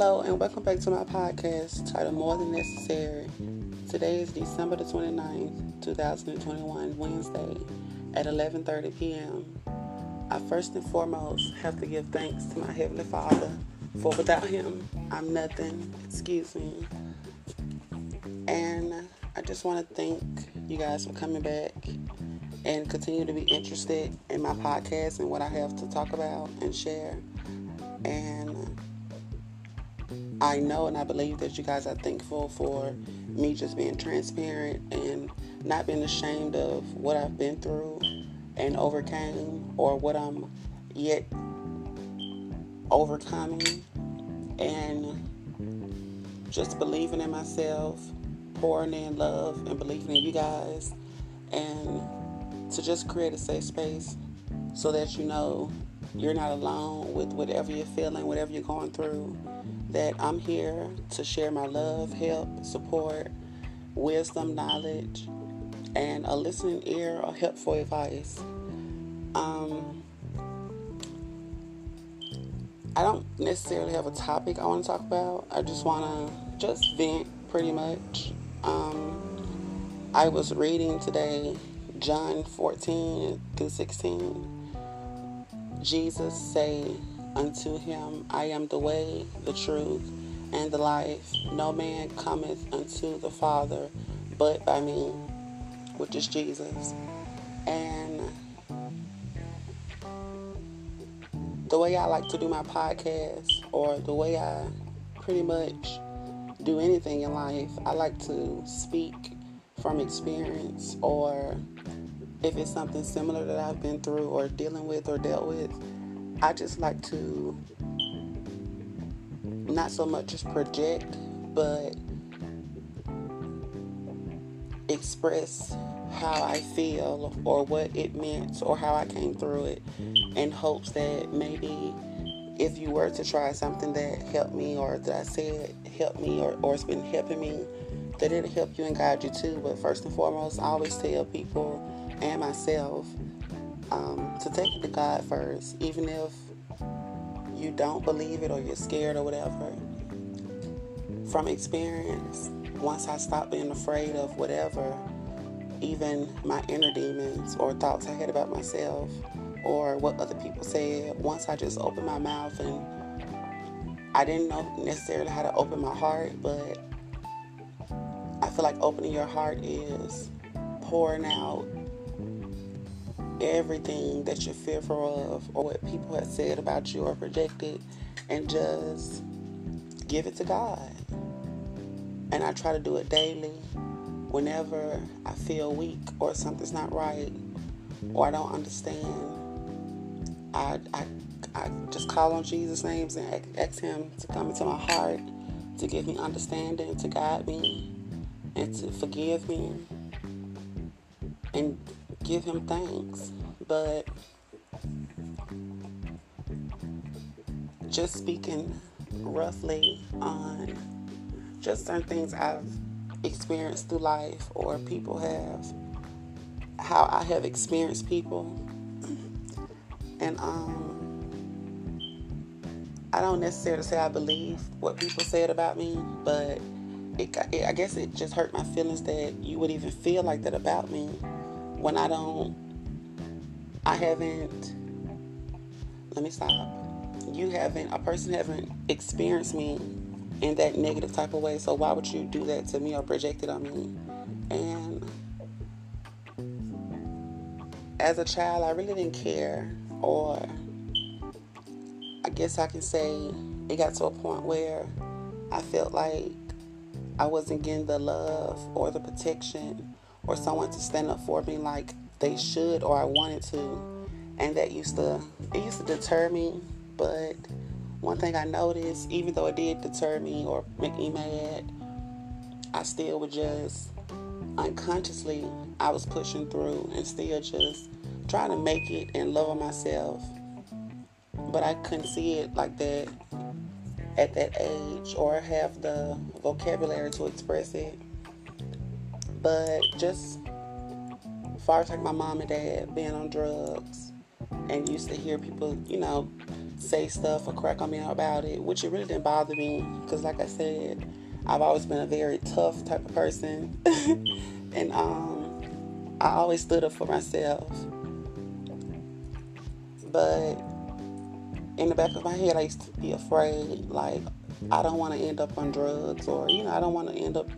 Hello, and welcome back to my podcast titled More Than Necessary. Today is December the 29th, 2021, Wednesday at 11:30 p.m. I first and foremost have to give thanks to my Heavenly Father, for without Him, I'm nothing. Excuse me. And I just want to thank you guys for coming back and continue to be interested in my podcast and what I have to talk about and share. And I know and I believe that you guys are thankful for me just being transparent and not being ashamed of what I've been through and overcame or what I'm yet overcoming. And just believing in myself, pouring in love and believing in you guys and to just create a safe space so that you know you're not alone with whatever you're feeling, whatever you're going through that I'm here to share my love, help, support, wisdom, knowledge, and a listening ear or helpful advice. Um, I don't necessarily have a topic I want to talk about. I just want to just vent pretty much. Um, I was reading today John 14 through 16. Jesus say, unto him, I am the way, the truth, and the life. No man cometh unto the Father but by me, which is Jesus. And the way I like to do my podcast, or the way I pretty much do anything in life, I like to speak from experience, or if it's something similar that I've been through, or dealing with, or dealt with I just like to not so much just project, but express how I feel or what it meant or how I came through it in hopes that maybe if you were to try something that helped me or that I said helped me or, or it's been helping me, that it'll help you and guide you too. But first and foremost, I always tell people and myself um, to take it to God first, even if you don't believe it or you're scared or whatever. From experience, once I stopped being afraid of whatever, even my inner demons or thoughts I had about myself or what other people said, once I just opened my mouth and I didn't know necessarily how to open my heart, but I feel like opening your heart is pouring out everything that you're fearful of or what people have said about you or projected and just give it to God. And I try to do it daily whenever I feel weak or something's not right or I don't understand. I, I, I just call on Jesus' names and ask Him to come into my heart, to give me understanding, to guide me, and to forgive me, and give him thanks. But just speaking roughly on just certain things I've experienced through life or people have, how I have experienced people. And um, I don't necessarily say I believe what people said about me, but it, it, I guess it just hurt my feelings that you would even feel like that about me when I don't, I haven't, let me stop. You haven't, a person haven't experienced me in that negative type of way. So why would you do that to me or project it on me? And as a child, I really didn't care, or I guess I can say it got to a point where I felt like I wasn't getting the love or the protection or someone to stand up for me like they should or I wanted to. And that used to it used to deter me, but one thing I noticed, even though it did deter me or make me mad, I still would just unconsciously I was pushing through and still just trying to make it and love myself. But I couldn't see it like that at that age or have the vocabulary to express it. But just far as like my mom and dad being on drugs and used to hear people, you know, say stuff or crack on me about it, which it really didn't bother me because, like I said, I've always been a very tough type of person, and um, I always stood up for myself. But in the back of my head, I used to be afraid, like I don't want to end up on drugs, or you know, I don't want to end up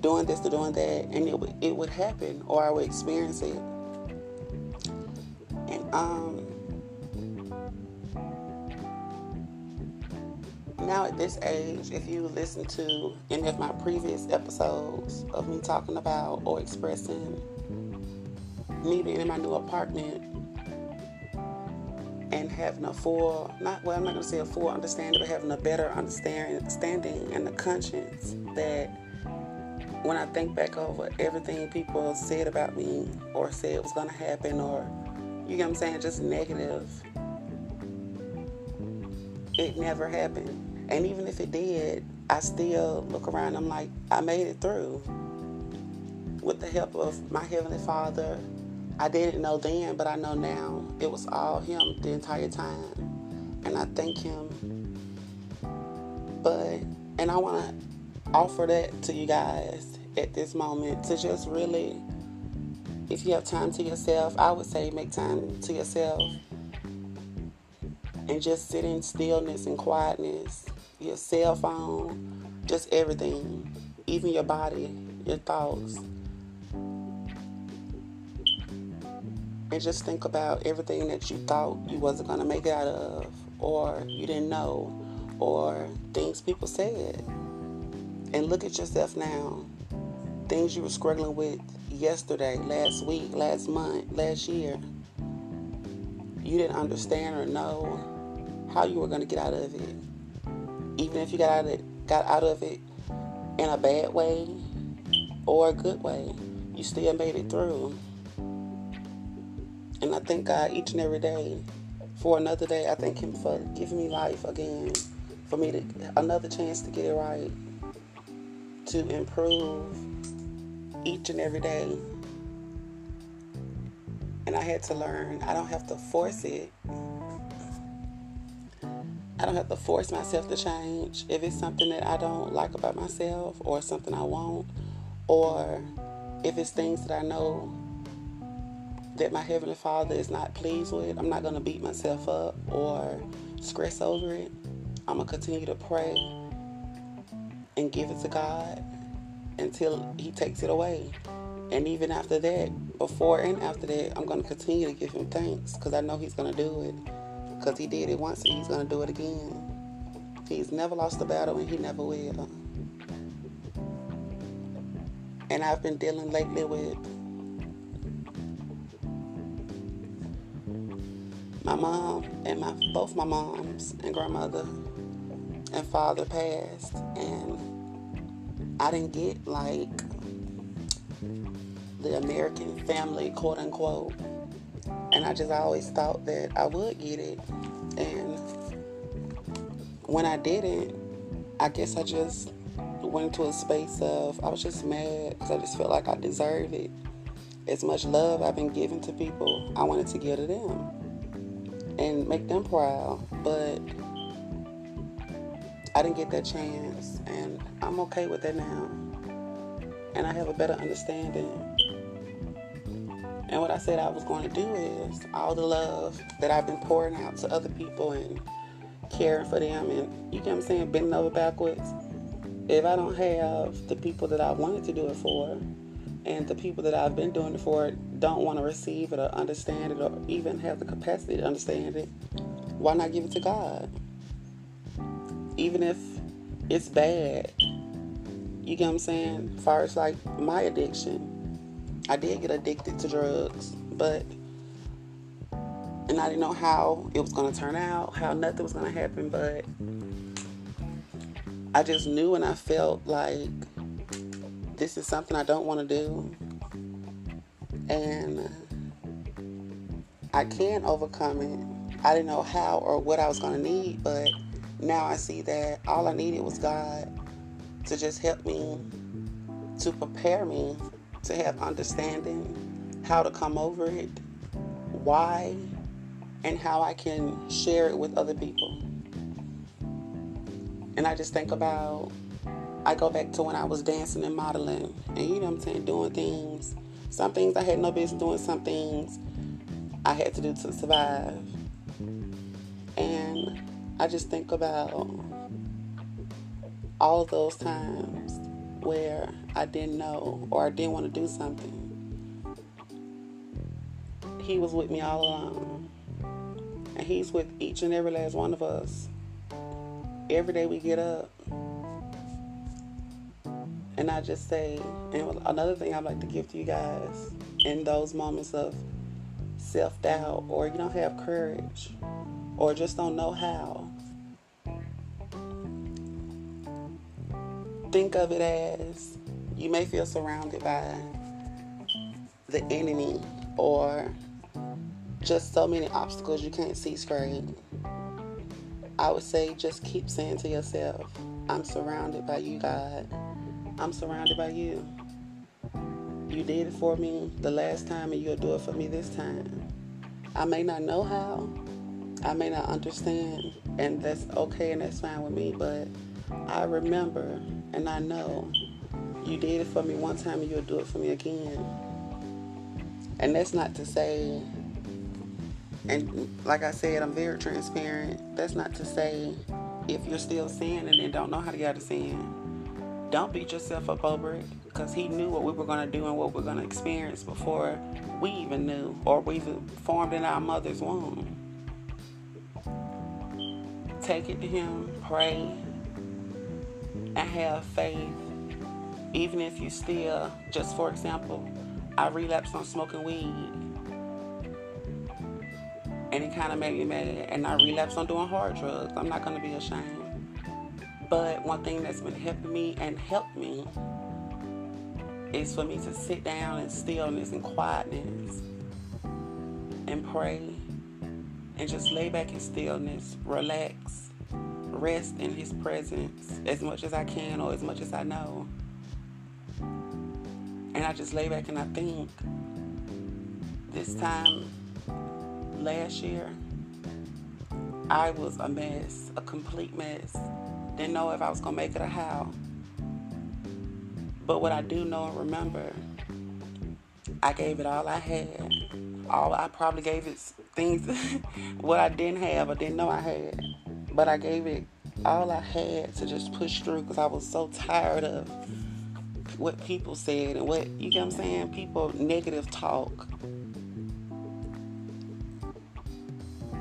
doing this or doing that, and it would it would happen, or I would experience it. And um, now at this age, if you listen to any of my previous episodes of me talking about or expressing me being in my new apartment and having a full, not well, I'm not gonna say a full understanding, but having a better understanding and the conscience that when I think back over everything people said about me or said was gonna happen or you know what I'm saying, just negative, it never happened. And even if it did, I still look around. I'm like, I made it through with the help of my Heavenly Father. I didn't know then, but I know now it was all Him the entire time. And I thank Him. But, and I want to offer that to you guys at this moment to just really, if you have time to yourself, I would say make time to yourself and just sit in stillness and quietness your cell phone, just everything, even your body, your thoughts. And just think about everything that you thought you wasn't going to make out of, or you didn't know, or things people said. And look at yourself now. Things you were struggling with yesterday, last week, last month, last year. You didn't understand or know how you were going to get out of it even if you got out of it, got out of it in a bad way or a good way, you still made it through. And I thank God each and every day for another day. I thank Him for giving me life again, for me to another chance to get it right, to improve each and every day. And I had to learn. I don't have to force it. I don't have to force myself to change. If it's something that I don't like about myself or something I want, or if it's things that I know that my Heavenly Father is not pleased with, I'm not going to beat myself up or stress over it. I'm going to continue to pray and give it to God until He takes it away. And even after that, before and after that, I'm going to continue to give Him thanks because I know He's going to do it. Because he did it once and he's going to do it again. He's never lost a battle and he never will. And I've been dealing lately with my mom and my both my moms and grandmother and father passed and I didn't get like the American family quote unquote and I just always thought that I would get it. And when I didn't, I guess I just went into a space of, I was just mad because I just felt like I deserved it. As much love I've been giving to people, I wanted to give to them and make them proud. But I didn't get that chance, and I'm okay with that now. And I have a better understanding and what I said I was going to do is all the love that I've been pouring out to other people and caring for them and you get what I'm saying, bending over backwards. If I don't have the people that I wanted to do it for and the people that I've been doing it for don't want to receive it or understand it or even have the capacity to understand it, why not give it to God? Even if it's bad. You get what I'm saying? As far as like my addiction I did get addicted to drugs, but and I didn't know how it was to turn out, how nothing was to happen, but I just knew and I felt like this is something I don't want to do. And I can overcome it. I didn't know how or what I was to need, but now I see that all I needed was God to just help me to prepare me to have understanding, how to come over it, why, and how I can share it with other people. And I just think about, I go back to when I was dancing and modeling, and you know what I'm saying, doing things. Some things I had no business doing, some things I had to do to survive. And I just think about all those times where I didn't know or I didn't want to do something. He was with me all along. And He's with each and every last one of us. Every day we get up. And I just say, and another thing I'd like to give to you guys in those moments of self doubt or you don't have courage or just don't know how. Think of it as you may feel surrounded by the enemy or just so many obstacles you can't see straight. I would say just keep saying to yourself, I'm surrounded by you, God. I'm surrounded by you. You did it for me the last time, and you'll do it for me this time. I may not know how, I may not understand, and that's okay and that's fine with me, but I remember and I know you did it for me one time and you'll do it for me again. And that's not to say, and like I said, I'm very transparent. That's not to say if you're still sinning and don't know how to get out of sin, don't beat yourself up over it because he knew what we were going to do and what we are going to experience before we even knew or we even formed in our mother's womb. Take it to him, pray, and have faith. Even if you still, just for example, I relapsed on smoking weed. And it kind of made me mad. And I relapsed on doing hard drugs. I'm not going to be ashamed. But one thing that's been helping me and helped me is for me to sit down in stillness and quietness and pray and just lay back in stillness, relax, rest in His presence as much as I can or as much as I know. And I just lay back and I think this time last year, I was a mess, a complete mess. Didn't know if I was to make it or how. But what I do know and remember, I gave it all I had. All I probably gave it things what I didn't have or didn't know I had. But I gave it all I had to just push through because I was so tired of what people said and what you get what I'm saying, people negative talk.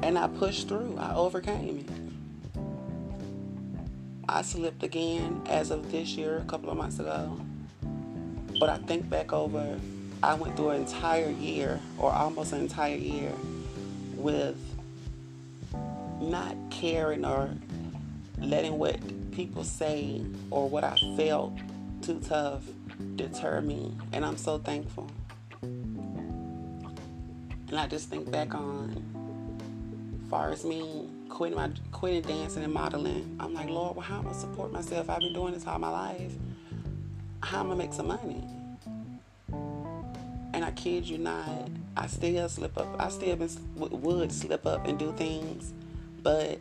And I pushed through. I overcame it. I slipped again as of this year, a couple of months ago. But I think back over, I went through an entire year, or almost an entire year, with not caring or letting what people say or what I felt too tough deter me. And I'm so thankful. And I just think back on, far as me quitting my quitting dancing and modeling. I'm like, Lord, well, how am I support myself? I've been doing this all my life. How am I gonna make some money? And I kid you not, I still slip up. I still been, would slip up and do things, but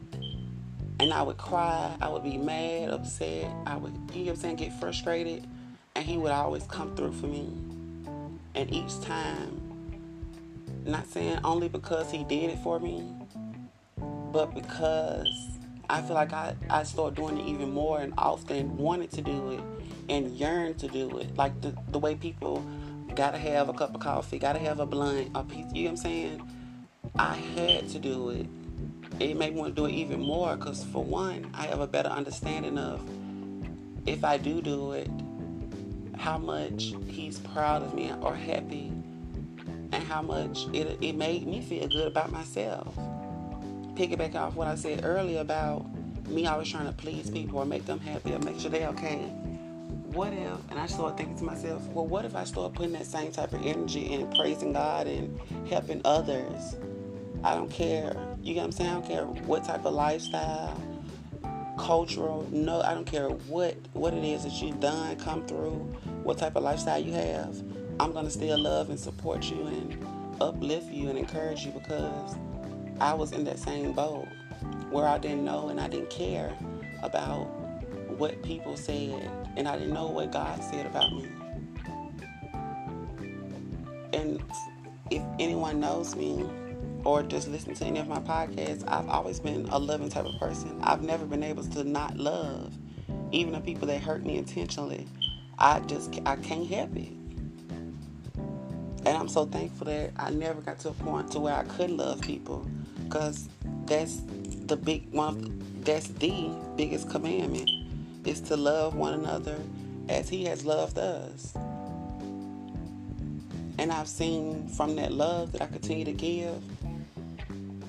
and I would cry. I would be mad, upset. I would, you know what I'm saying, get frustrated, and he would always come through for me. And each time, not saying only because he did it for me, but because I feel like I, I started doing it even more and often wanted to do it and yearned to do it. Like the, the way people gotta have a cup of coffee, gotta have a blunt, a piece, you know what I'm saying? I had to do it. It made me want to do it even more because, for one, I have a better understanding of if I do do it, how much he's proud of me or happy, and how much it, it made me feel good about myself piggyback off what I said earlier about me always trying to please people or make them happy or make sure they're okay. What if, and I started thinking to myself, well, what if I start putting that same type of energy in praising God and helping others? I don't care. You get what I'm saying? I don't care what type of lifestyle, cultural, no, I don't care what, what it is that you've done, come through, what type of lifestyle you have. I'm going to still love and support you and uplift you and encourage you because I was in that same boat where I didn't know and I didn't care about what people said and I didn't know what God said about me. And if anyone knows me or just listen to any of my podcasts, I've always been a loving type of person. I've never been able to not love, even the people that hurt me intentionally. I just I can't help it. And I'm so thankful that I never got to a point to where I could love people because that's the big one that's the biggest commandment is to love one another as he has loved us. And I've seen from that love that I continue to give,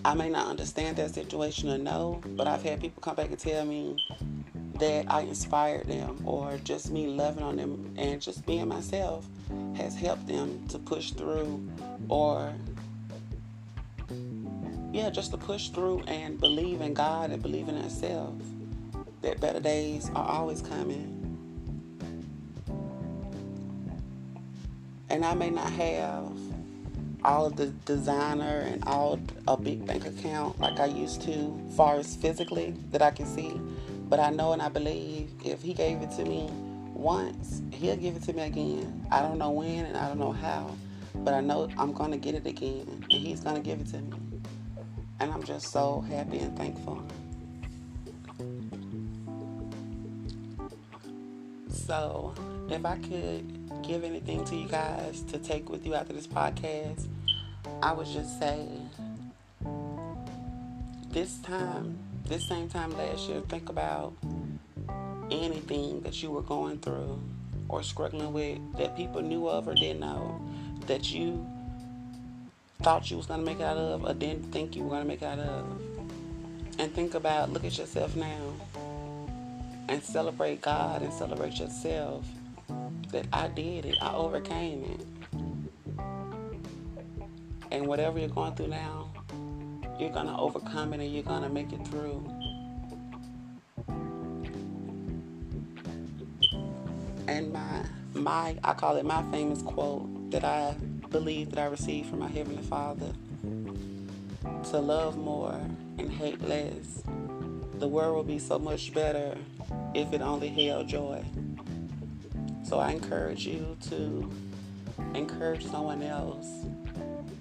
I may not understand that situation or know, but I've had people come back and tell me that I inspired them or just me loving on them and just being myself has helped them to push through or yeah, just to push through and believe in God and believe in ourselves that better days are always coming. And I may not have all of the designer and all a big bank account like I used to, far as physically that I can see. But I know and I believe if he gave it to me once, he'll give it to me again. I don't know when and I don't know how, but I know I'm going to get it again and he's going to give it to me. And I'm just so happy and thankful. So, if I could give anything to you guys to take with you after this podcast, I would just say this time, this same time last year, think about anything that you were going through or struggling with that people knew of or didn't know that you thought you was going to make out of or didn't think you were going to make out of. And think about, look at yourself now and celebrate God and celebrate yourself that I did it, I overcame it. And whatever you're going through now, you're going to overcome it and you're going to make it through. And my my I call it my famous quote that I believe that I received from my heavenly Father to love more and hate less. The world will be so much better if it only held joy. So I encourage you to encourage someone else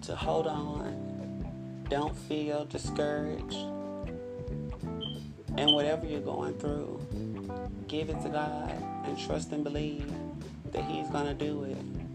to hold on. Don't feel discouraged. And whatever you're going through, give it to God and trust and believe that He's going to do it.